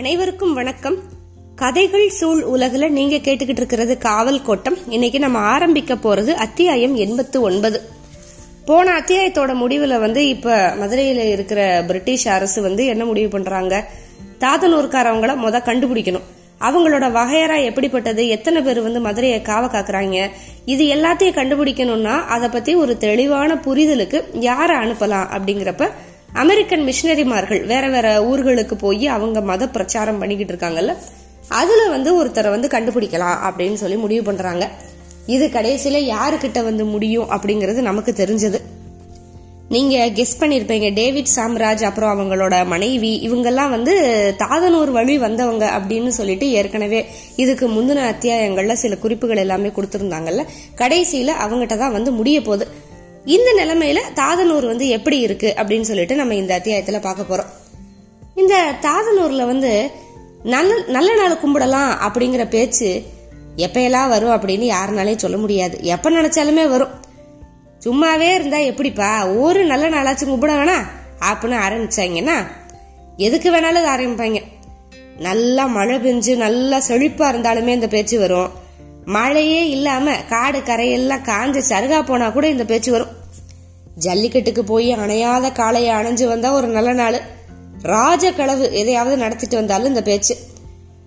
அனைவருக்கும் வணக்கம். கதைகள் சூழ் உலகில் நீங்க கேட்டுக்கிட்டு இருக்கிறது காவல் கோட்டம். இன்னைக்கு நம்ம ஆரம்பிக்க போறது அத்தியாயம் எண்பத்து ஒன்பது போன அத்தியாயத்தோட முடிவுல வந்து இப்ப மதுரையில இருக்கிற பிரிட்டிஷ் அரசு வந்து என்ன முடிவு பண்றாங்க? தாத்தனூர்காரவங்கள முத கண்டுபிடிக்கணும். அவங்களோட வகையரா எப்படிப்பட்டது? எத்தனை பேர் வந்து மதுரையை காவ காக்குறாங்க? இது எல்லாத்தையும் கண்டுபிடிக்கணும்னா அதை பத்தி ஒரு தெளிவான புரிதலுக்கு யாரை அனுப்பலாம் அப்படிங்கிறப்ப அமெரிக்கன் மிஷினரிமார்கள் வேற வேற ஊர்களுக்கு போய் அவங்க மத பிரச்சாரம் பண்ணிக்கிட்டு இருக்காங்கல்ல? அதுல வந்து ஒருத்தரை வந்து கண்டுபிடிக்கலாம் அப்படின்னு சொல்லி முடிவு பண்றாங்க. இது கடைசியில யாருக்கிட்ட வந்து முடியும் அப்படிங்கறது நமக்கு தெரிஞ்சது. நீங்க கெஸ் பண்ணிருப்பீங்க. டேவிட் சாம்ராஜ் அப்புறம் அவங்களோட மனைவி இவங்கெல்லாம் வந்து தாதனூர் வழி வந்தவங்க அப்படின்னு சொல்லிட்டு ஏற்கனவே இதுக்கு முந்தின அத்தியாயங்கள்ல சில குறிப்புகள் எல்லாமே கொடுத்திருந்தாங்கல்ல. கடைசியில அவங்ககிட்ட தான் வந்து முடிய போகுது. இந்த நிலைமையில தாதனூர் வந்து எப்படி இருக்கு அப்படின்னு சொல்லிட்டு நம்ம இந்த அத்தியாயத்துல பார்க்க போறோம். இந்த தாதனூர்ல வந்து நல்ல நல்ல நாள் கும்பிடலாம் அப்படிங்கிற பேச்சு எப்பயெல்லாம் வரும் அப்படின்னு யாருனாலையும் சொல்ல முடியாது. எப்ப நினைச்சாலுமே வரும். சும்மாவே இருந்தா எப்படிப்பா? ஒரு நல்ல நாளாச்சும் கும்பிட வேணா அப்படின்னு ஆரம்பிச்சாங்கன்னா எதுக்கு வேணாலும் ஆரம்பிப்பாங்க. நல்லா மழை பெஞ்சு நல்லா செழிப்பா இருந்தாலுமே இந்த பேச்சு வரும். மழையே இல்லாம காடு கரையெல்லாம் காஞ்ச சருகா போனா கூட இந்த பேச்சு வரும். ஜல்லிக்கட்டுக்கு போய் அணையாத காளையை அணைஞ்சு வந்தா ஒரு நல்ல நாள். ராஜ களவு எதையாவது நடத்திட்டு வந்தாலும் இந்த பேச்சு.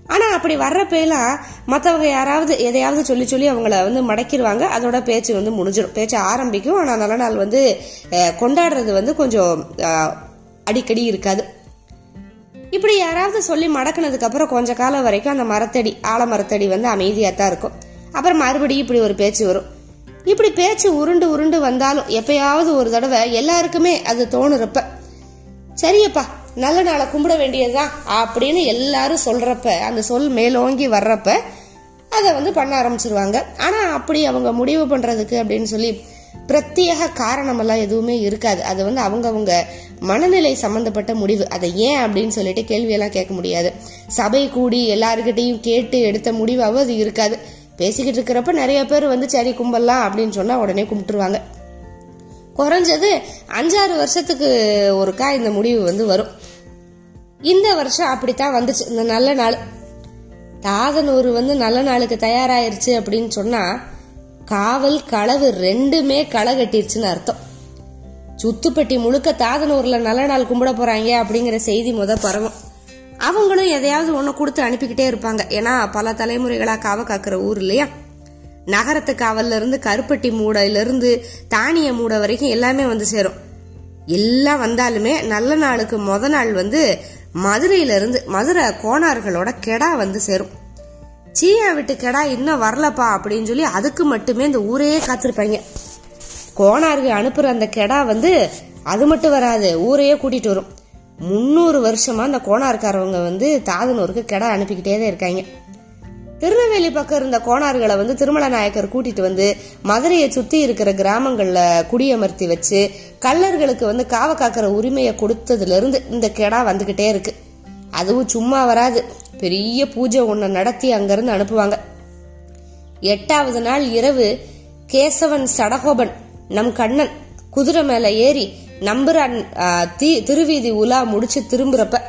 ஆனா அப்படி வர்றப்பெல்லாம் மத்தவங்க யாராவது எதையாவது சொல்லி சொல்லி அவங்கள வந்து மடக்கிடுவாங்க அதோட பேச்சு வந்து முடிஞ்சிடும். பேச்சு ஆரம்பிக்கும். ஆனா நல்ல நாள் வந்து கொண்டாடுறது வந்து கொஞ்சம் அடிக்கடி இருக்காது. இப்படி யாராவது சொல்லி மடக்கினதுக்கு அப்புறம் கொஞ்ச காலம் வரைக்கும் அந்த மரத்தடி ஆலமரத்தடி வந்து அமைதியா தான் இருக்கும். அப்புறம் மறுபடியும் இப்படி ஒரு பேச்சு வரும். இப்படி பேச்சு உருண்டு உருண்டு வந்தாலும் எப்பயாவது ஒரு தடவை எல்லாருக்குமே அது தோணுறப்ப சரியப்பா நல்ல நாளை கும்பிட வேண்டியதுதான் அப்படின்னு எல்லாரும் சொல்றப்ப அந்த சொல் மேலோங்கி வர்றப்ப அதை வந்து பண்ண ஆரம்பிச்சிருவாங்க. ஆனா அப்படி அவங்க முடிவு பண்றதுக்கு அப்படின்னு சொல்லி பிரத்யேக காரணமெல்லாம் எதுவுமே இருக்காது. அது வந்து அவங்கவுங்க மனநிலை சம்பந்தப்பட்ட முடிவு. அதை ஏன் அப்படின்னு சொல்லிட்டு கேள்வியெல்லாம் கேட்க முடியாது. சபை கூடி எல்லாருக்கிட்டையும் கேட்டு எடுத்த முடிவாகவும் அது இருக்காது. பேசிக்கிட்டு இருக்கிறப்ப நிறைய பேர் வந்து சரி கும்பலாம் அப்படின்னு சொன்னா உடனே கும்பிட்டுருவாங்க. குறைஞ்சது அஞ்சாறு வருஷத்துக்கு ஒருக்கா இந்த முடிவு வந்து வரும். இந்த வருஷம் அப்படித்தான் வந்துச்சு இந்த நல்ல நாள். தாதனூர் வந்து நல்ல நாளுக்கு தயாராயிருச்சு அப்படின்னு சொன்னா காவல் களவு ரெண்டுமே களை கட்டிருச்சுன்னு அர்த்தம். சுத்துப்பட்டி முழுக்க தாதனூர்ல நல்ல நாள் கும்பிட போறாங்க அப்படிங்கிற செய்தி முத பரவும். அவங்களும் எதையாவது ஒன்று கொடுத்து அனுப்பிக்கிட்டே இருப்பாங்க. ஏன்னா பல தலைமுறைகளாக காவ காக்குற ஊர் இல்லையா? நகரத்து காவல்ல இருந்து கருப்பட்டி மூடையிலிருந்து தானிய மூடை வரைக்கும் எல்லாமே வந்து சேரும். எல்லாம் வந்தாலுமே நல்ல நாளுக்கு முத நாள் வந்து மதுரையிலிருந்து மதுரை கோணார்களோட கெடா வந்து சேரும். சீயா விட்டு கெடா இன்னும் வரலப்பா அப்படின்னு சொல்லி அதுக்கு மட்டுமே இந்த ஊரையே காத்திருப்பாங்க. கோணார்கள் அனுப்புற அந்த கெடா வந்து அது மட்டும் வராது ஊரையே கூட்டிட்டு வரும். முந்நூறு வருஷமா அந்த கோணார்காரவங்க வந்து தாதனூருக்கு கெடா அனுப்பிக்கிட்டே தான் இருக்காங்க. திருநெல்வேலி பக்கம் இருந்த கோணார்களை வந்து திருமல நாயக்கர் கூட்டிட்டு வந்து மதுரையை சுத்தி இருக்கிற கிராமங்கள்ல குடியமர்த்தி வச்சு கள்ளர்களுக்கு வந்து காவ காக்கிற உரிமையை கொடுத்ததுல இருந்து இந்த கெடா வந்துகிட்டே இருக்கு. அதுவும் சும்மா வராது. பெரிய பூஜை ஒன்றை நடத்தி அங்கிருந்து அனுப்புவாங்க. எட்டாவது நாள் இரவு கேசவன் சடகோபன் நம் கண்ணன் குதிரை மேல ஏறி நம்புறான் தி- திருவீதி உலா முடிச்சு திரும்புறப்ப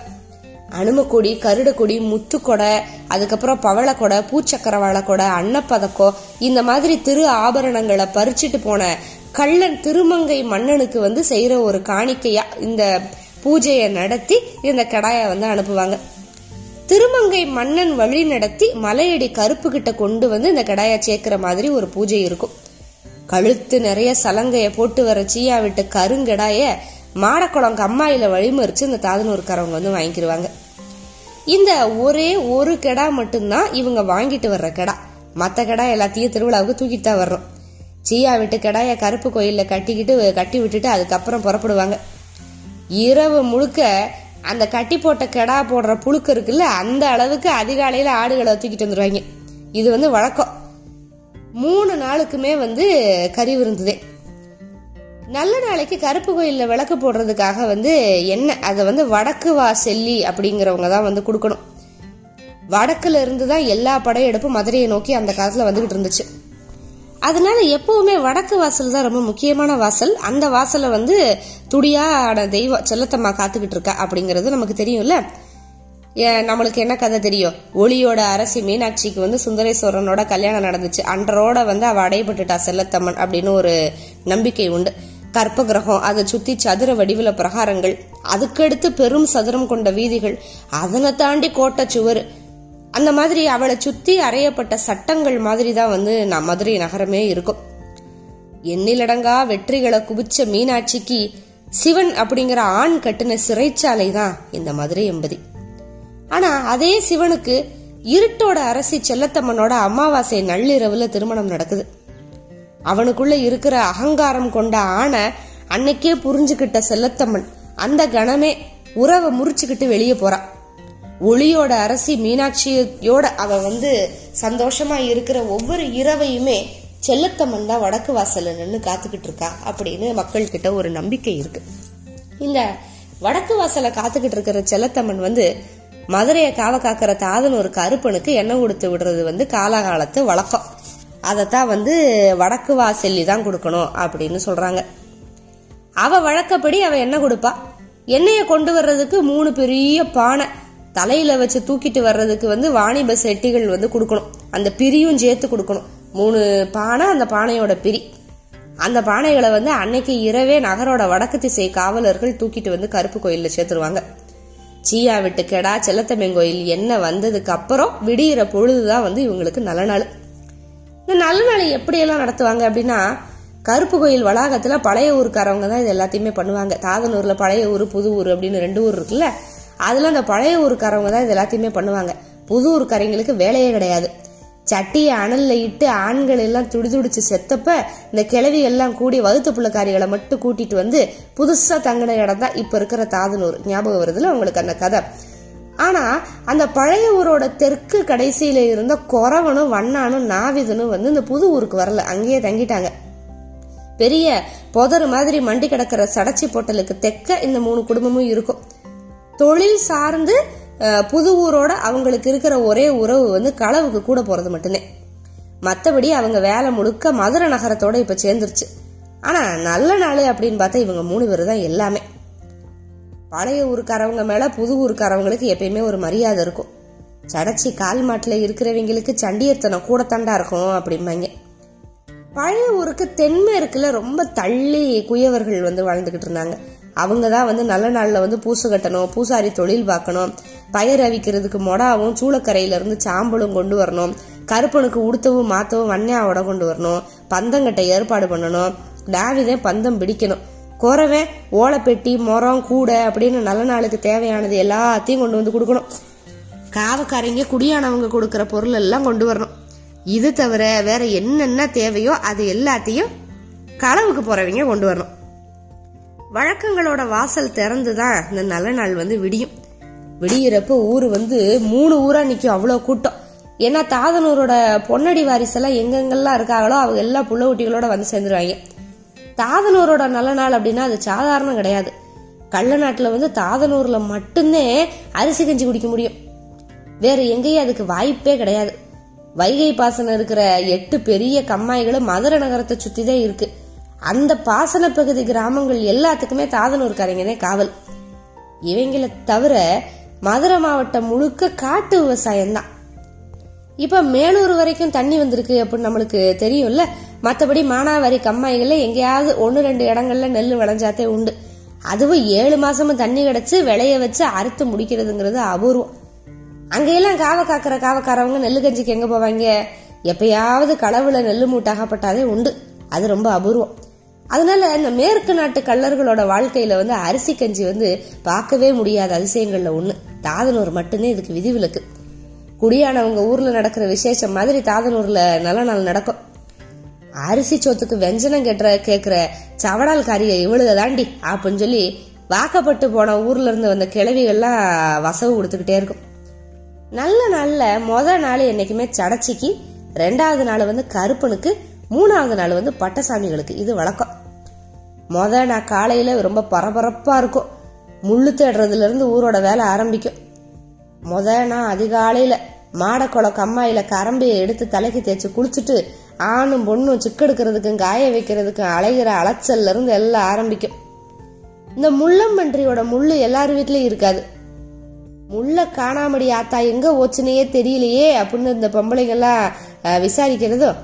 அனுமக்கொடி கருடக்கொடி முத்துக்கொடை அதுக்கப்புறம் பவளக்கொடை பூச்சக்கர கொடை அன்னப்பதக்கம் இந்த மாதிரி திரு ஆபரணங்களை பறிச்சிட்டு போன கள்ளன் திருமங்கை மன்னனுக்கு வந்து செய்யற ஒரு காணிக்கையா இந்த பூஜையை நடத்தி இந்த கடாயை வந்து அனுப்புவாங்க. திருமங்கை மன்னன் வழி நடத்தி மலையடி கருப்பு கிட்ட கொண்டு வந்து இந்த கடாயை சேர்க்கிற மாதிரி ஒரு பூஜை இருக்கும். கழுத்து நிறைய சலங்கைய போட்டு வர சீயா விட்டு கருங்கடாய மாடக்குளம் கம்மாயில வழிமறிச்சு இந்த தாதனூர்காரவங்க வந்து வாங்கிக்கிடுவாங்க இந்த ஒரே ஒரு கெடா மட்டும்தான் இவங்க வாங்கிட்டு வர்ற கெடா. மத்த கெடா எல்லாத்தையும் திருவிழாவுக்கு தூக்கிட்டு தான் வர்றோம். சீயா விட்டு கெடாய கருப்பு கோயிலில் கட்டிக்கிட்டு கட்டி விட்டுட்டு அதுக்கப்புறம் புறப்படுவாங்க. இரவு முழுக்க அந்த கட்டி போட்ட கெடா போடுற புழுக்கு இருக்குல்ல அந்த அளவுக்கு அதிகாலையில ஆடுகளை தூக்கிட்டு வந்துருவாங்க. இது வந்து வழக்கம். மூணு நாளுக்குமே வந்து கறி விருந்துதே. நல்ல நாளைக்கு கருப்பு கோயிலில் விளக்கு போடுறதுக்காக வந்து என்ன அதை வந்து வடக்கு வா செல்லி அப்படிங்கிறவங்க தான் வந்து கொடுக்கணும். வடக்குல இருந்து தான் எல்லா படையெடுப்பும் மதுரையை நோக்கி அந்த காலத்தில் வந்துகிட்டு இருந்துச்சு. அதனால எப்பவுமே வடக்கு வாசல் தான் ரொம்ப முக்கியமான வாசல். அந்த வாசலை வந்து துடியான தெய்வம் செல்லத்தம்மா காத்துக்கிட்டு இருக்கா அப்படிங்கிறது நமக்கு தெரியும்ல. நம்மளுக்கு என்ன கதை தெரியும்? ஒளியோட அரசி மீனாட்சிக்கு வந்து சுந்தரேஸ்வரனோட கல்யாணம் நடந்துச்சு. அன்றரோட வந்து அவ அடைபட்டுட்டா செல்லத்தம்மன் அப்படின்னு ஒரு நம்பிக்கை உண்டு. கற்ப கிரகம் அதை சுத்தி சதுர வடிவுல பிரகாரங்கள் அதுக்கடுத்து பெரும் சதுரம் கொண்ட வீதிகள் அதனை தாண்டி கோட்டை சுவர். அந்த மாதிரி அவளை சுத்தி அறையப்பட்ட சட்டங்கள் மாதிரி தான் வந்து நம் மதுரை நகரமே இருக்கும். எண்ணிலடங்கா வெற்றிகளை குவிச்ச மீனாட்சிக்கு சிவன் அப்படிங்கிற ஆண் கட்டின சிறைச்சாலை தான் இந்த மதுரை எம்பதி. ஆனா அதே சிவனுக்கு இருட்டோட அரசி செல்லத்தம்மனோட அமாவாசை நள்ளிரவுல திருமணம் நடக்குது. அவனுக்குள்ள இருக்கிற அகங்காரம் கொண்ட ஆணை அன்னைக்கே புரிஞ்சுக்கிட்ட செல்லத்தம்மன். அந்த கணமே உறவை முறிச்சுக்கிட்டு வெளியே போறான் ஒளியோட அரசி மீனாட்சியோட அவ வந்து சந்தோஷமா இருக்கிற ஒவ்வொரு இரவையுமே செல்லத்தம்மன் தான் வடக்கு வாசல்ல நின்று காத்துக்கிட்டு இருக்கா அப்படின்னு மக்கள் கிட்ட ஒரு நம்பிக்கை இருக்கு. இந்த வடக்கு வாசல காத்துக்கிட்டு இருக்கிற செல்லத்தம்மன் வந்து மதுரையை காவ காக்கிற தாதன் ஒரு கருப்பனுக்கு எண்ணெய் கொடுத்து விடுறது வந்து காலாகாலத்து வழக்கம். அதைத்தான் வந்து வடக்கு வாசல்லி தான் கொடுக்கணும் அப்படின்னு சொல்றாங்க. அவ வழக்கப்படி அவ என்ன கொடுப்பா. எண்ணெயை கொண்டு வர்றதுக்கு மூணு பெரிய பானை. தலையில வச்சு தூக்கிட்டு வர்றதுக்கு வந்து வாணிப செட்டிகள் வந்து கொடுக்கணும். அந்த பிரியும் சேர்த்து கொடுக்கணும். மூணு பானை அந்த பானையோட பிரி. அந்த பானைகளை வந்து அன்னைக்கு இரவே நகரோட வடக்கு திசை காவலர்கள் தூக்கிட்டு வந்து கருப்பு கோயில்ல சேர்த்துருவாங்க. சீயா விட்டு கெடா செல்லத்தம்மன் கோயில் என்ன வந்ததுக்கு அப்புறம் விடியிற பொழுதுதான் வந்து இவங்களுக்கு நல்ல நாள். இந்த நல்ல நாளை எப்படியெல்லாம் நடத்துவாங்க அப்படின்னா கருப்பு கோயில் வளாகத்துல பழைய ஊருக்காரவங்க தான் இது எல்லாத்தையுமே பண்ணுவாங்க. தாதனூர்ல பழைய ஊர் புது ஊர் அப்படின்னு ரெண்டு ஊர் இருக்குல்ல அதுல அந்த பழைய ஊருக்காரவங்க தான் இது எல்லாத்தையுமே பண்ணுவாங்க. புது ஊருக்காரங்களுக்கு வேலையே கிடையாது. சட்டியை அனல்ல இட்டு ஆண்கள் எல்லாம் துடிதுடிச்சு செத்தப்ப இந்த கிழவி எல்லாம் கூடி வகுத்து புள்ளக்காரிகளை மட்டும் கூட்டிட்டு வந்து புதுசா தங்கின இடம் தான் இப்ப இருக்கிற தாதனூர். ஞாபகம் வருதுல உங்களுக்கு அந்த கதை? ஆனா அந்த பழைய ஊரோட தெற்கு கடைசியில இருந்த குறவனும் வண்ணானும் நாவிதனும் வந்து இந்த புது ஊருக்கு வரல. அங்கேயே தங்கிட்டாங்க. பெரிய புதர் மாதிரி மண்டி கிடக்கிற சடச்சி பொட்டலுக்கு தெக்க இந்த மூணு குடும்பமும் இருக்கும். தொழில் சார்ந்து புது ஊரோட அவங்களுக்கு இருக்கிற ஒரே உறவு வந்து களவுக்கு கூட போறது மட்டுமே. மற்றபடி அவங்க வேலை முழுக்க மதுரை நகரத்தோட இப்ப சேர்ந்துருச்சு. ஆனா நல்ல நாள் அப்படின்னு பார்த்தா இவங்க மூணு பேர் தான் எல்லாமே. பழைய ஊருக்காரவங்க மேல புது ஊருக்காரவங்களுக்கு எப்பயுமே ஒரு மரியாதை இருக்கும். சடச்சி கால் மாட்டில் இருக்கிறவங்களுக்கு சண்டியத்தனம் தண்டா இருக்கும் அப்படிம்பாங்க. பழைய ஊருக்கு தென்மேற்குல ரொம்ப தள்ளி குயவர்கள் வந்து வாழ்ந்துகிட்டு இருந்தாங்க. அவங்க தான் வந்து நல்ல நாளில் வந்து பூசு கட்டணும் பூசாரி தொழில் பார்க்கணும். பயிர் அவிக்கிறதுக்கு மொடாவும் சூளக்கரையிலிருந்து சாம்பலும் கொண்டு வரணும். கருப்பனுக்கு உடுத்தவும் மாத்தவும் வன்னியாவோட கொண்டு வரணும். பந்தங்கட்டை ஏற்பாடு பண்ணணும். டாவிதே பந்தம் பிடிக்கணும். குறவன் ஓலைப்பெட்டி மரம் கூடை அப்படின்னு நல்ல நாளுக்கு தேவையானது எல்லாத்தையும் கொண்டு வந்து கொடுக்கணும். காவக்காரங்க குடியானவங்க கொடுக்குற பொருள் எல்லாம் கொண்டு வரணும். இது தவிர வேற என்னென்ன தேவையோ அது எல்லாத்தையும் களவுக்கு போறவங்க கொண்டு வரணும். வழக்கங்களோட வாசல் திறந்து தான் இந்த நல்ல நாள் வந்து விடியும். விடியிறப்ப ஊர் வந்து மூணு ஊரா நிக்கும் அவ்வளோ கூட்டம். ஏன்னா தாதனூரோட பொன்னடி வாரிசெல்லாம் எங்கெங்கெல்லாம் இருக்காங்களோ அவங்க எல்லா புள்ள குட்டிகளோட வந்து சேர்ந்துருவாங்க. தாதனூரோட நல்ல நாள் அப்படின்னா அது சாதாரணம் கிடையாது. கள்ள நாட்டுல வந்து தாதனூர்ல மட்டும்தே அரிசி கஞ்சி குடிக்க முடியும். வேற எங்கேயும் அதுக்கு வாய்ப்பே கிடையாது. வைகை பாசனம் இருக்கிற எட்டு பெரிய கம்மாய்களும் மதுரை நகரத்தை சுற்றி தான் இருக்கு. அந்த பாசன பகுதி கிராமங்கள் எல்லாத்துக்குமே தாதனூர் கரைங்கனே காவல். இவங்கள தவிர மதுரை மாவட்டம் முழுக்க காட்டு விவசாயம் தான் இப்ப மேலூர் வரைக்கும் தண்ணி வந்திருக்கு அப்படின்னு நம்மளுக்கு தெரியும்ல? மற்றபடி மானாவாரி கம்மாய்கள்ல எங்கேயாவது ஒன்னு ரெண்டு இடங்கள்ல நெல் விளைஞ்சாத்தே உண்டு. அதுவும் ஏழு மாசமும் தண்ணி கிடைச்சு விளைய வச்சு அறுத்து முடிக்கிறதுங்கிறது அபூர்வம். அங்கெல்லாம் காவ காக்கிற காவக்காரவங்க நெல்லு கஞ்சிக்கு எங்க போவாங்க? எப்பயாவது களவுல நெல் மூட்டாகப்பட்டாதே உண்டு. அது ரொம்ப அபூர்வம். அதனால இந்த மேற்கு நாட்டு கள்ளர்களோட வாழ்க்கையில வந்து அரிசி கஞ்சி வந்து பார்க்கவே முடியாத அதிசயங்கள்ல ஒண்ணு. தாதனூர் மட்டுமே இதுக்கு விதிவிலக்கு. குடியானவங்க ஊர்ல நடக்கிற விசேஷம் மாதிரி தாதனூர்ல நல்ல நாள் நடக்கும். அரிசி சோத்துக்கு வெஞ்சனம் கேட்ட கேக்குற சவடால் காரிய இவளுக தாண்டி அப்படின்னு சொல்லி வாக்கப்பட்டு போன ஊர்ல இருந்து வந்த கிழவிகள்லாம் வசவு கொடுத்துக்கிட்டே இருக்கும். நல்ல நாள்ல முதல் நாள் என்னைக்குமே சடச்சிக்கு ரெண்டாவது நாள் வந்து கருப்பனுக்கு மூணாவது நாள் வந்து பட்டசாமிகளுக்கு இது வழக்கம். முத நான் காலையில ரொம்ப பரபரப்பா இருக்கும். முள்ளு தேடுறதுல இருந்து ஊரோட வேலை ஆரம்பிக்கும். முத நான் அதிகாலையில மாடக்குள கம்மாயில கரம்பையை எடுத்து தலைக்கு தேய்ச்சி குளிச்சுட்டு ஆணும் பொண்ணும் சிக்கெடுக்கிறதுக்கும் காய வைக்கிறதுக்கும் அலைகிற அலைச்சல்ல இருந்து எல்லாம் ஆரம்பிக்கும். இந்த முள்ளம்பன்றியோட முள்ளு எல்லார் வீட்லயும் இருக்காது. முள்ள காணாமடி ஆத்தா எங்க ஓச்சுனையே தெரியலையே அப்படின்னு இந்த பொம்பளைங்கெல்லாம் விசாரிக்கிறதும் விசாரிக்கிறதோ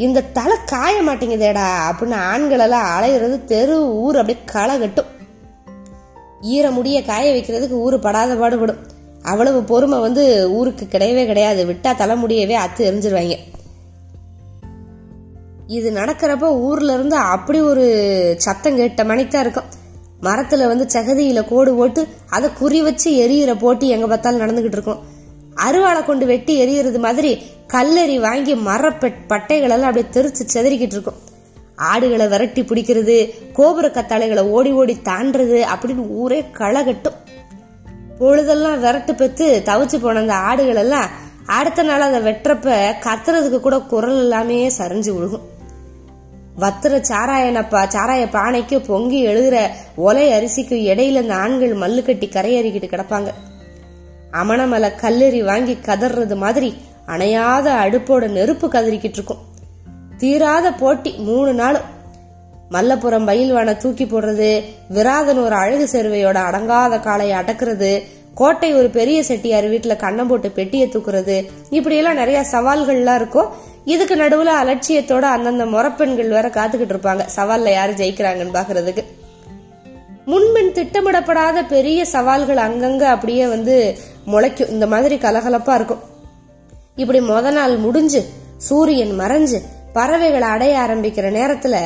இந்த தலை காய மாட்டேங்குதேடா அப்படின்னு ஆண்கள் எல்லாம் அலையிறது தெரு ஊர் அப்படியே களை கட்டும். ஈர முடிய காய வைக்கிறதுக்கு ஊரு படாத பாடுபடும். அவ்வளவு பொறுமை வந்து ஊருக்கு கிடையவே கிடையாது. விட்டா தலைமுடியவே அத்து எரிஞ்சிருவாங்க. இது நடக்கிறப்ப ஊர்ல இருந்து அப்படி ஒரு சத்தம் கேட்ட மணித்தான் இருக்கும். மரத்துல வந்து சகதியில கோடு போட்டு அதை குறி வச்சு எரியிற போட்டி எங்க பார்த்தாலும் நடந்துகிட்டு இருக்கும். அருவாளை கொண்டு வெட்டி எரியறது மாதிரி கல்லறி வாங்கி மர பட்டைகளெல்லாம் அப்படியே தெரிச்சு செதறிக்கிட்டு இருக்கும். ஆடுகளை விரட்டி பிடிக்கிறது கோபுர கத்தாழைகளை ஓடி ஓடி தாண்டுறது அப்படின்னு ஊரே களை கட்டும் பொழுதெல்லாம் விரட்டு பெத்து தவிச்சு போன அந்த ஆடுகள் எல்லாம் அடுத்த நாள் அதை வெட்டுறப்ப கத்துறதுக்கு கூட குரல் எல்லாமே சரிஞ்சு விழுகும். வத்துற சாராயனப்பா சாராய பானைக்கு பொங்கி எழுதுற ஒலை அரிசிக்கு இடையில இந்த ஆண்கள் மல்லு கட்டி கரையேறிக்கிட்டு கிடப்பாங்க. அமணமலை கல்லெறி வாங்கி கதறது மாதிரி அணையாத அடுப்போட நெருப்பு கதறிக்கிட்டு இருக்கும். தீராத போட்டி மூணு நாளும். மல்லப்புறம் பயில்வான தூக்கி போடுறது விராதன் ஒரு அழகு சேர்வையோட அடங்காத காளையை அடக்குறது கோட்டை ஒரு பெரிய செட்டியார் வீட்டுல கண்ணம் போட்டு பெட்டியை தூக்குறது இப்படி எல்லாம் நிறைய சவால்கள்லாம் இருக்கும். இதுக்கு நடுவுல அலட்சியத்தோட அந்தந்த முறப்பெண்கள் வேற காத்துக்கிட்டு இருப்பாங்க. சவால்ல யாரு ஜெயிக்கிறாங்கன்னு பாக்குறதுக்கு. முன்பின் திட்டமிடப்படாத பெரிய சவால்கள் அங்கங்க அப்படியே வந்து முளைக்கும். இந்த மாதிரி கலகலப்பா இருக்கும். இப்படி மொத நாள் முடிஞ்சு சூரியன் மறைஞ்சு பறவைகளை அடைய ஆரம்பிக்கிற நேரத்துல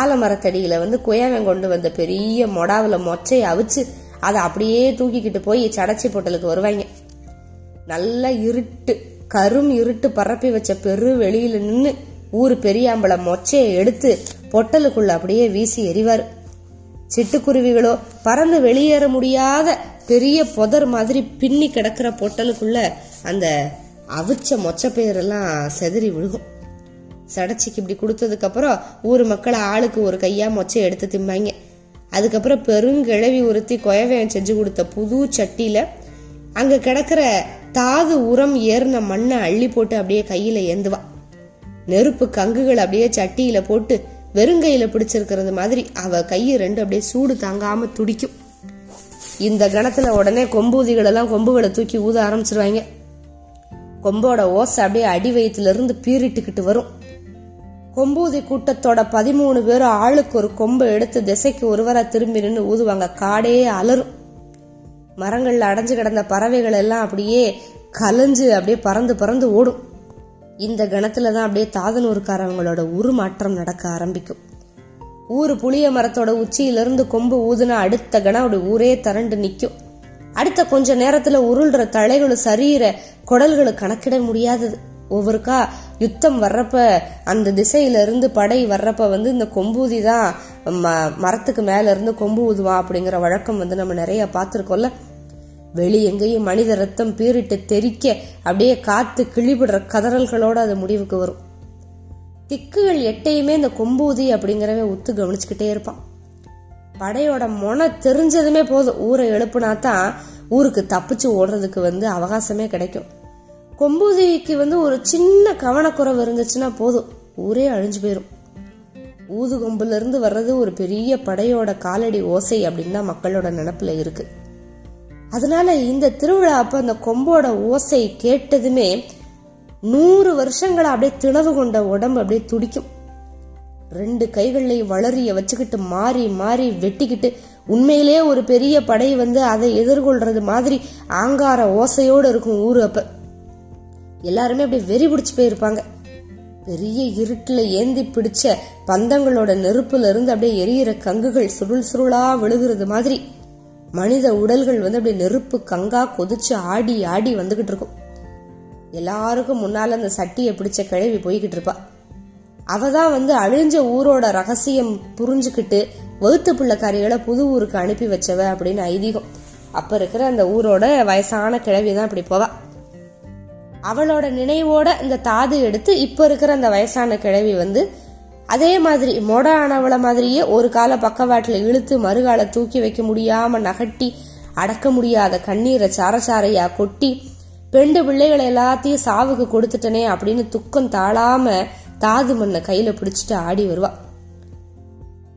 ஆலமரத்தடியில வந்து குயவன் கொண்டு வந்த பெரிய மொடாவில மொச்சையை அவிச்சு அதை அப்படியே தூக்கிக்கிட்டு போய் சடச்சி பொட்டலுக்கு வருவாங்க. நல்ல இருட்டு கரும் இருட்டு பரப்பி வச்ச பெரு வெளியில நின்னு ஊர் பெரியாம்பள மொச்சையை எடுத்து பொட்டலுக்குள்ள அப்படியே வீசி எறிவாரு. சிட்டுக்குருவிகளோ பறந்து வெளியேற முடியாத பெரிய புதர் மாதிரி பின்னி கிடக்கிற பொட்டலுக்குள்ள அந்த அவிச்ச மொச்சப்பயிரெல்லாம் செதறி விழுகும். சடச்சிக்கு இப்படி கொடுத்ததுக்கு அப்புறம் ஊர் மக்களை ஆளுக்கு ஒரு கையா மொச்சை எடுத்து திம்பாங்க. அதுக்கப்புறம் பெருங்கிழவி உறுத்தி கொயவன் செஞ்சு கொடுத்த புது சட்டியில அங்க கிடக்கிற தாது உரம் ஏறின மண்ணை அள்ளி போட்டு அப்படியே கையில ஏந்துவா. நெருப்பு கங்குகள் அப்படியே சட்டியில போட்டு வெறுங்கையில பிடிச்சிருக்கிறது மாதிரி அவ கையை ரெண்டு அப்படியே சூடு தாங்காம துடிக்கும். இந்த கணத்துல உடனே கொம்பூதிகள் எல்லாம் கொம்புகளை தூக்கி ஊத ஆரம்பிச்சிருவாங்க. கொம்போட ஓசை அப்படியே அடி வயிற்றுலேருந்து பீறிட்டுக்கிட்டு வரும். கொம்பூதி கூட்டத்தோட பதிமூணு பேரும் ஆளுக்கு ஒரு கொம்பை எடுத்து திசைக்கு ஒருவரா திரும்பி நின்று ஊதுவாங்க. காடே அலரும் மரங்கள்ல அடைஞ்சு கிடந்த பறவைகள் எல்லாம் அப்படியே கலைஞ்சு அப்படியே பறந்து பறந்து ஓடும். இந்த கணத்துல தான் அப்படியே தாதனூர்காரவங்களோட உருமாற்றம் நடக்க ஆரம்பிக்கும். ஊர் புளிய மரத்தோட உச்சியிலிருந்து கொம்பு ஊதுனா அடுத்த கணம் அப்படி ஊரே திரண்டு நிற்கும் அடுத்த கொஞ்ச நேரத்துல உருள்ற தலைகளும் சரீர குடல்களும் கணக்கிட முடியாதது. ஒவ்வொருக்கா யுத்தம் வர்றப்ப அந்த திசையில இருந்து படை வர்றப்ப வந்து இந்த கொம்பூதி தான் ம- மரத்துக்கு மேல இருந்து கொம்பு ஊதுவான் அப்படிங்கிற வழக்கம் வந்து நம்ம நிறைய பார்த்துருக்கோம்ல. வெளி எங்கேயும் மனித ரத்தம் பீறிட்டு தெறிக்க அப்படியே காத்து கிழிபடுற கதறல்களோட அது முடிவுக்கு வரும். திக்குகள் எட்டையுமே இந்த கொம்பூதி அப்படிங்கிறவே உத்து கவனிச்சுக்கிட்டே இருப்பான். படையோட மொன தெரிஞ்சதுமே போதும். ஊரை எழுப்புனா தான் ஊருக்கு தப்பிச்சு ஓடுறதுக்கு வந்து அவகாசமே கிடைக்கும். கொம்பூதிக்கு வந்து ஒரு சின்ன கவனக்குறைவு இருந்துச்சுன்னா போதும். ஊரே அழிஞ்சு போயிரும். ஊது கொம்புல இருந்து வர்றது ஒரு பெரிய படையோட காலடி ஓசை அப்படின்னு தான் மக்களோட நினப்புல இருக்கு. அதனால இந்த திருவிழா அப்ப அந்த கொம்போட ஓசை கேட்டதுமே நூறு வருஷங்களா அப்படியே திணவு கொண்ட உடம்பு அப்படியே துடிக்கும். ரெண்டு கைகளையும் வளரிய வச்சுக்கிட்டு மாறி மாறி வெட்டிக்கிட்டு உண்மையிலே ஒரு பெரிய படை வந்து அதை எதிர்கொள்றது மாதிரி ஆங்கார ஓசையோடு இருக்கும் ஊரு அப்ப. எல்லாருமே அப்படியே வெறி பிடிச்சு போயிருப்பாங்க. பெரிய இருட்டில் ஏந்தி பிடிச்ச பந்தங்களோட நெருப்புல இருந்து அப்படியே எரியிற கங்குகள் சுருள் சுருளா விழுகிறது மாதிரி. மனித உடல்கள் வந்து அப்படியே நெருப்பு கங்கா கொதிச்சு ஆடி ஆடி வந்துகிட்டு இருக்கும். எல்லாருக்கும் முன்னால அந்த சட்டியை பிடிச்ச கிழவி போய்கிட்டு இருப்பா. அவ தான் வந்து அழிஞ்ச ஊரோட ரகசியம் புரிஞ்சுக்கிட்டு வகுத்து பிள்ளைக்காரிகளை புது ஊருக்கு அனுப்பி வச்சவ அப்படின்னு ஐதீகம். அப்ப இருக்கிற அந்த ஊரோட வயசான கிழவி தான் இப்படி போவா. அவளோட நினைவோட இந்த தாது எடுத்து இப்ப இருக்கிற அந்த வயசான கிழவி வந்து அதே மாதிரி மொட ஆனவளை மாதிரியே ஒரு கால பக்கவாட்டில் இழுத்து மறுகால தூக்கி வைக்க முடியாம நகட்டி அடக்க முடியாத கண்ணீரை சாரசாரையா கொட்டி பெண்டு பிள்ளைகளை எல்லாத்தையும் சாவுக்கு கொடுத்துட்டனே அப்படின்னு துக்கம் தாழாம தாது மண்ணை கையில பிடிச்சிட்டு ஆடி வருவா.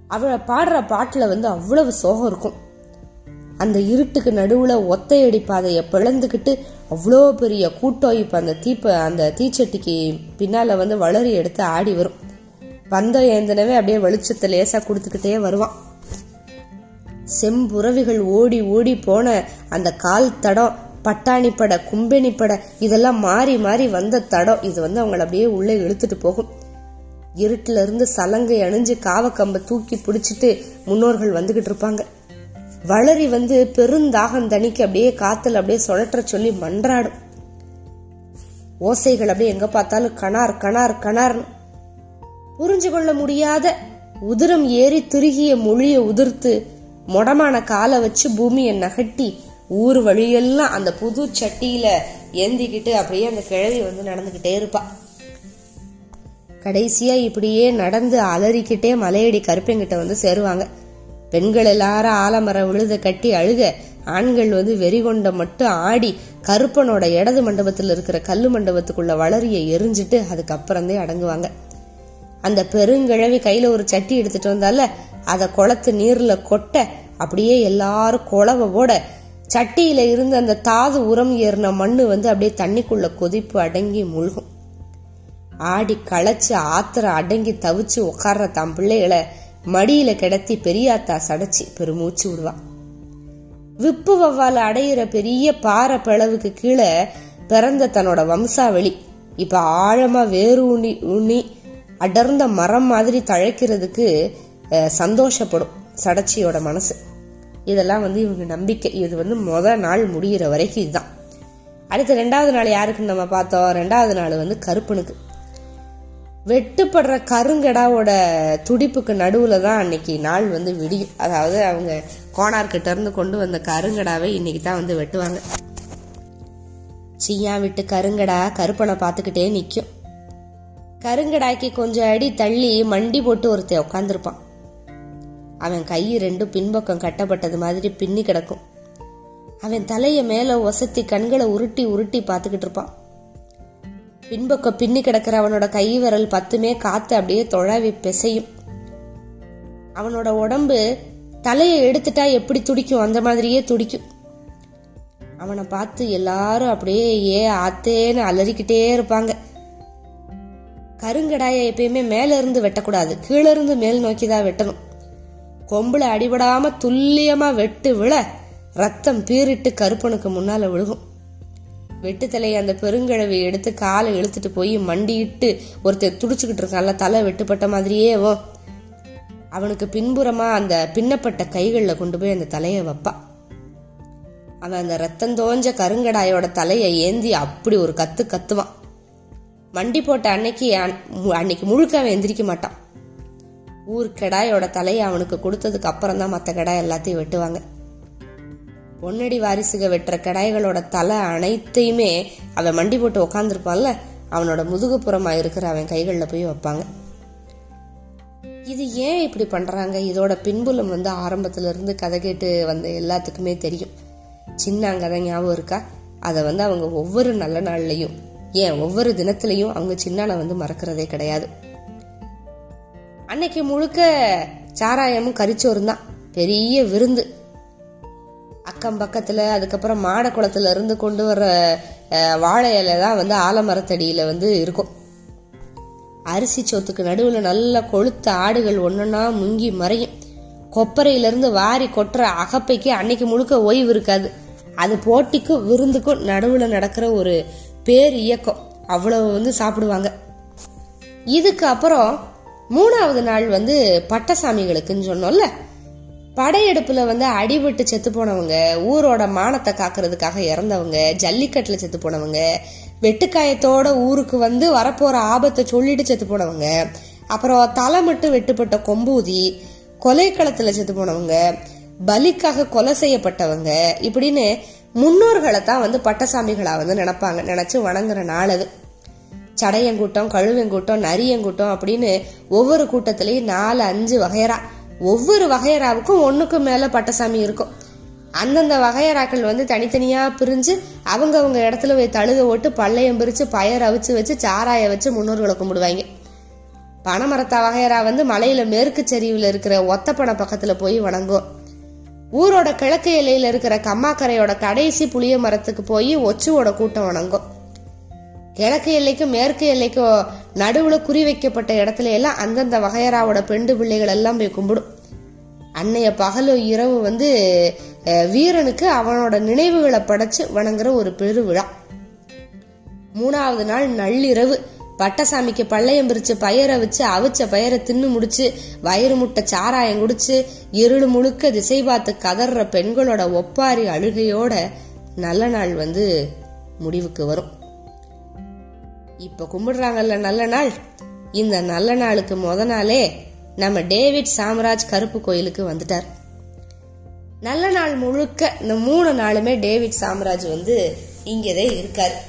அவளை பாடுற பாட்டுல வந்து அவ்வளவு சோகம் இருக்கும். அந்த இருட்டுக்கு நடுவுல ஒத்தையடி பாதையை பிளந்துக்கிட்டு அவ்வளோ பெரிய கூட்டம் இப்ப அந்த தீப்ப அந்த தீச்சட்டிக்கு பின்னால வந்து வளரி எடுத்து ஆடி வரும். பந்தம் ஏந்தனவே அப்படியே வெளிச்சத்தை லேசா கொடுத்துக்கிட்டே வருவான். செம்புறவிகள் ஓடி ஓடி போன அந்த கால் தடம் பட்டாணி பட கும்பெனி இதெல்லாம் மாறி மாறி வந்த தடம். இது வந்து அவங்கள அப்படியே உள்ளே இழுத்துட்டு போகும். இருட்டுல இருந்து சலங்கை அணிஞ்சு காவக்கம்ப தூக்கி பிடிச்சிட்டு முன்னோர்கள் வந்துகிட்டு இருப்பாங்க. வளரி வந்து பெருந்தாகம் தணிக்கு அப்படியே காத்துல அப்படியே சுழற்ற சொல்லி மன்றாடும். ஓசைகள் அப்படியே எங்க பார்த்தாலும் கணார் கணார் கணார்னு. புரிஞ்சு கொள்ள முடியாத உதிரம் ஏறி திருகிய மொழியை உதிர்த்து மொடமான காலை வச்சு பூமியை நகட்டி ஊர் வழியெல்லாம் அந்த புது சட்டியில ஏந்திக்கிட்டு அப்படியே அந்த கிழவி வந்து நடந்துகிட்டே இருப்பா. கடைசியா இப்படியே நடந்து அலறிக்கிட்டே மலையடி கருப்பங்கிட்ட வந்து சேருவாங்க. பெண்கள் எல்லாரும் ஆலமரம் விழுத கட்டி அழுக ஆண்கள் வந்து வெறிகொண்ட மட்டும் ஆடி கருப்பனோட இடது மண்டபத்தில் இருக்கிற கல்லு மண்டபத்துக்குள்ள வளரிய எரிஞ்சிட்டு அதுக்கப்புறந்தே அடங்குவாங்க. அந்த பெருங்கிழவி கையில ஒரு சட்டி எடுத்துட்டு வந்தால அதை குளத்து நீர்ல கொட்ட அப்படியே எல்லாரும் குழவ ஓட சட்டியில இருந்து அந்த தாது உரம் ஏறின மண்ணு வந்து அப்படியே தண்ணிக்குள்ள கொதிப்பு அடங்கி முழுகும். ஆடி களைச்சு ஆத்திர அடங்கி தவிச்சு உட்கார்ற தம் பிள்ளைகளை மடியில கிடத்தி பெரியாத்தா சடைச்சி பெருமூச்சு விடுவான் விப்பு வவ்வால அடையிற பெரிய பாறை பிளவுக்கு கீழே பிறந்த தன்னோட வம்சாவளி. இப்ப ஆழமா வேறு உண்ணி உண்ணி அடர்ந்த மரம் மாதிரி தழைக்கிறதுக்கு சந்தோஷப்படும் சடச்சியோட மனசு. இதெல்லாம் வந்து இவங்க நம்பிக்கை. இது வந்து முத நாள் முடியிற வரைக்கும் இதுதான். அடுத்து ரெண்டாவது நாள் யாருக்குன்னு நம்ம பார்த்தோம்? ரெண்டாவது நாள் வந்து கருப்பனுக்கு. வெட்டுப்படுற கருங்கடாவோட துடிப்புக்கு நடுவில் தான் அன்னைக்கு நாள் வந்து விடியும். அதாவது அவங்க கோணார்கிட்ட இருந்து கொண்டு வந்த கருங்கடாவை இன்னைக்கு தான் வந்து வெட்டுவாங்க. சியா விட்டு கருங்கடா கருப்பனை பார்த்துக்கிட்டே நிற்கும் கருங்கடாக்கி கொஞ்சம் அடி தள்ளி மண்டி போட்டு ஒருத்தன் உட்காந்துருப்பான் அவன் கை ரெண்டும் பின்பக்கம் கட்டப்பட்டது மாதிரி பின்னி கிடக்கும். அவன் தலைய மேல ஒசத்தி கண்களை உருட்டி உருட்டி பார்த்துக்கிட்டு இருப்பான். பின்பக்கம் பின்னி கிடக்கிற அவனோட கை விரல் பத்துமே காத்து அப்படியே தொழவி பிசையும். அவனோட உடம்பு தலையை எடுத்துட்டா எப்படி துடிக்கும்? அந்த மாதிரியே துடிக்கும். அவனை பார்த்து எல்லாரும் அப்படியே ஏ ஆத்தேன்னு அலறிக்கிட்டே இருப்பாங்க. கருங்கடாயை எப்பயுமே மேல இருந்து வெட்டக்கூடாது. கீழ இருந்து மேல் நோக்கி தான் வெட்டணும். கொம்புல அடிபடாம துல்லியமா வெட்டு விழ ரத்தம் பீறிட்டு கருப்பனுக்கு முன்னால விழுகும். வெட்டு தலையை அந்த பெருங்கிழவி எடுத்து காலை இழுத்துட்டு போய் மண்டியிட்டு ஒருத்தர் துடிச்சுக்கிட்டு இருக்கான்ல தலை வெட்டுப்பட்ட மாதிரியே வோ அவனுக்கு பின்புறமா அந்த பின்னப்பட்ட கைகளில் கொண்டு போய் அந்த தலையை வைப்பா. அவன் அந்த ரத்தம் தோஞ்ச கருங்கடாயோட தலையை ஏந்தி அப்படி ஒரு கத்து கத்துவான். மண்டி போட்ட அன்னைக்கு அன்னைக்கு முழுக்க அவன் எந்திரிக்க மாட்டான். ஊர் கெடாயோட தலையை அவனுக்கு கொடுத்ததுக்கு அப்புறம் தான் மற்ற கெடாய் எல்லாத்தையும் வெட்டுவாங்க. பொன்னடி வாரிசுக வெட்டுற கெடாய்களோட தலை அனைத்தையுமே அவன் மண்டி போட்டு உக்காந்துருப்பான்ல அவனோட முதுகுப்புறமா இருக்கிற அவன் கைகளில் போய் வைப்பாங்க. இது ஏன் இப்படி பண்றாங்க? இதோட பின்புலம் வந்து ஆரம்பத்துல இருந்து கதை கேட்டு வந்த எல்லாத்துக்குமே தெரியும். சின்ன கதை ஞாபகம் இருக்கா? அதை வந்து அவங்க ஒவ்வொரு நல்ல நாள்லையும் ஏன் ஒவ்வொரு தினத்திலையும் அவங்க சின்னான வந்து மறக்கிறதே கிடையாது. அன்னைக்கு முழுக்க சாராயமும் கரிச்சோறும் தான். பெரிய விருந்து. அக்கம் பக்கத்துல அதுக்கப்புறம் மாட குளத்துல இருந்து கொண்டு வர வாழை இலை தான் வந்து ஆலமரத்தடியில வந்து இருக்கும். அரிசி சோத்துக்கு நடுவுல நல்ல கொளுத்த ஆடுகள் ஒன்னொன்னா முங்கி மறையும். கொப்பரையில இருந்து வாரி கொட்டுற அகப்பைக்கு அன்னைக்கு முழுக்க ஓய்வு இருக்காது. அது போட்டிக்கும் விருந்துக்கும் நடுவுல நடக்கிற ஒரு பேர் இயக்கம். அவ்வளவு வந்து சாப்பிடுவாங்க. இதுக்கு அப்புறம் மூணாவது நாள் வந்து பட்டசாமிகளுக்குன்னு சொன்னோம்ல படையெடுப்புல வந்து அடிபட்டு செத்து போனவங்க ஊரோட மானத்தை காக்கிறதுக்காக இறந்தவங்க ஜல்லிக்கட்டுல செத்து போனவங்க வெட்டுக்காயத்தோட ஊருக்கு வந்து வரப்போற ஆபத்தை சொல்லிட்டு செத்து போனவங்க அப்புறம் தலை மட்டும் வெட்டுப்பட்ட கொம்பூதி கொலைக்களத்துல செத்து போனவங்க பலிக்காக கொலை செய்யப்பட்டவங்க இப்படின்னு முன்னோர்களை தான் வந்து பட்டசாமிகளா வந்து நினைப்பாங்க நினைச்சு வணங்குற நாள் அது. சடையங்கூட்டம் கழுவங்கூட்டம் நரியங்கூட்டம் அப்படின்னு ஒவ்வொரு கூட்டத்திலையும் நாலு அஞ்சு வகையறா. ஒவ்வொரு வகையறாவுக்கும் ஒன்றுக்கும் மேல பட்டசாமி இருக்கும். அந்தந்த வகையறாக்கள் வந்து தனித்தனியா பிரிஞ்சு அவங்கவுங்க இடத்துல போய் தழுக ஓட்டு பள்ளையம் பிரிச்சு பயர் அவிச்சு வச்சு சாராய வச்சு முன்னோர்களை கும்பிடுவாங்க. பனைமரத்தா வகையறா வந்து மலையில மேற்கு சரிவுல இருக்கிற ஒத்தப்பனை பக்கத்துல போய் வணங்கும் ஊரோட கிழக்கு எல்லையில இருக்கிற கம்மாக்கரையோட கடைசி புளிய மரத்துக்கு போய் ஒச்சுவோட கூட்டம் வணங்கும் கிழக்கு எல்லைக்கும் மேற்கு எல்லைக்கும் நடுவுல குறி வைக்கப்பட்ட இடத்துல எல்லாம் அந்தந்த வகையராவோட பெண்டு பிள்ளைகள் எல்லாம் போய் கும்பிடும். அன்னைய பகலும் இரவு வந்து வீரனுக்கு அவனோட நினைவுகளை படைச்சு வணங்குற ஒரு பெருவிழா. மூணாவது நாள் நள்ளிரவு பட்டசாமிக்கு பள்ளையம் பிரிச்சு பயிரை வச்சு அவிச்ச பயிரை தின்னு முடிச்சு வயிறு முட்டை சாராயம் குடிச்சு இருள் முழுக்க திசை பார்த்து கதற பெண்களோட ஒப்பாரி அழுகையோட நல்ல நாள் வந்து முடிவுக்கு வரும். இப்ப கும்பிடுறாங்கல்ல நல்ல நாள். இந்த நல்ல நாளுக்கு முத நாளே நம்ம டேவிட் சாம்ராஜ் கருப்பு கோயிலுக்கு வந்துட்டார். நல்ல நாள் முழுக்க இந்த மூணு நாளுமே டேவிட் சாம்ராஜ் வந்து இங்கதே இருக்கார்.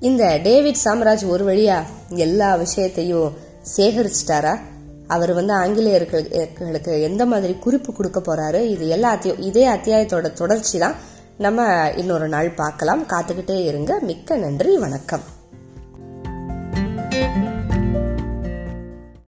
இந்த டேவிட் சாம்ராஜ் ஒரு வழியா எல்லா விஷயத்தையும் சேகரிச்சிட்டாரா? அவர் வந்து ஆங்கிலேயர்களுக்கு எந்த மாதிரி குறிப்பு கொடுக்க போறாரு? இது எல்லாத்தையும் இதே அத்தியாயத்தோட தொடர்ச்சி தான் நம்ம இன்னொரு நாள் பார்க்கலாம். காத்துக்கிட்டே இருங்க. மிக்க நன்றி. வணக்கம்.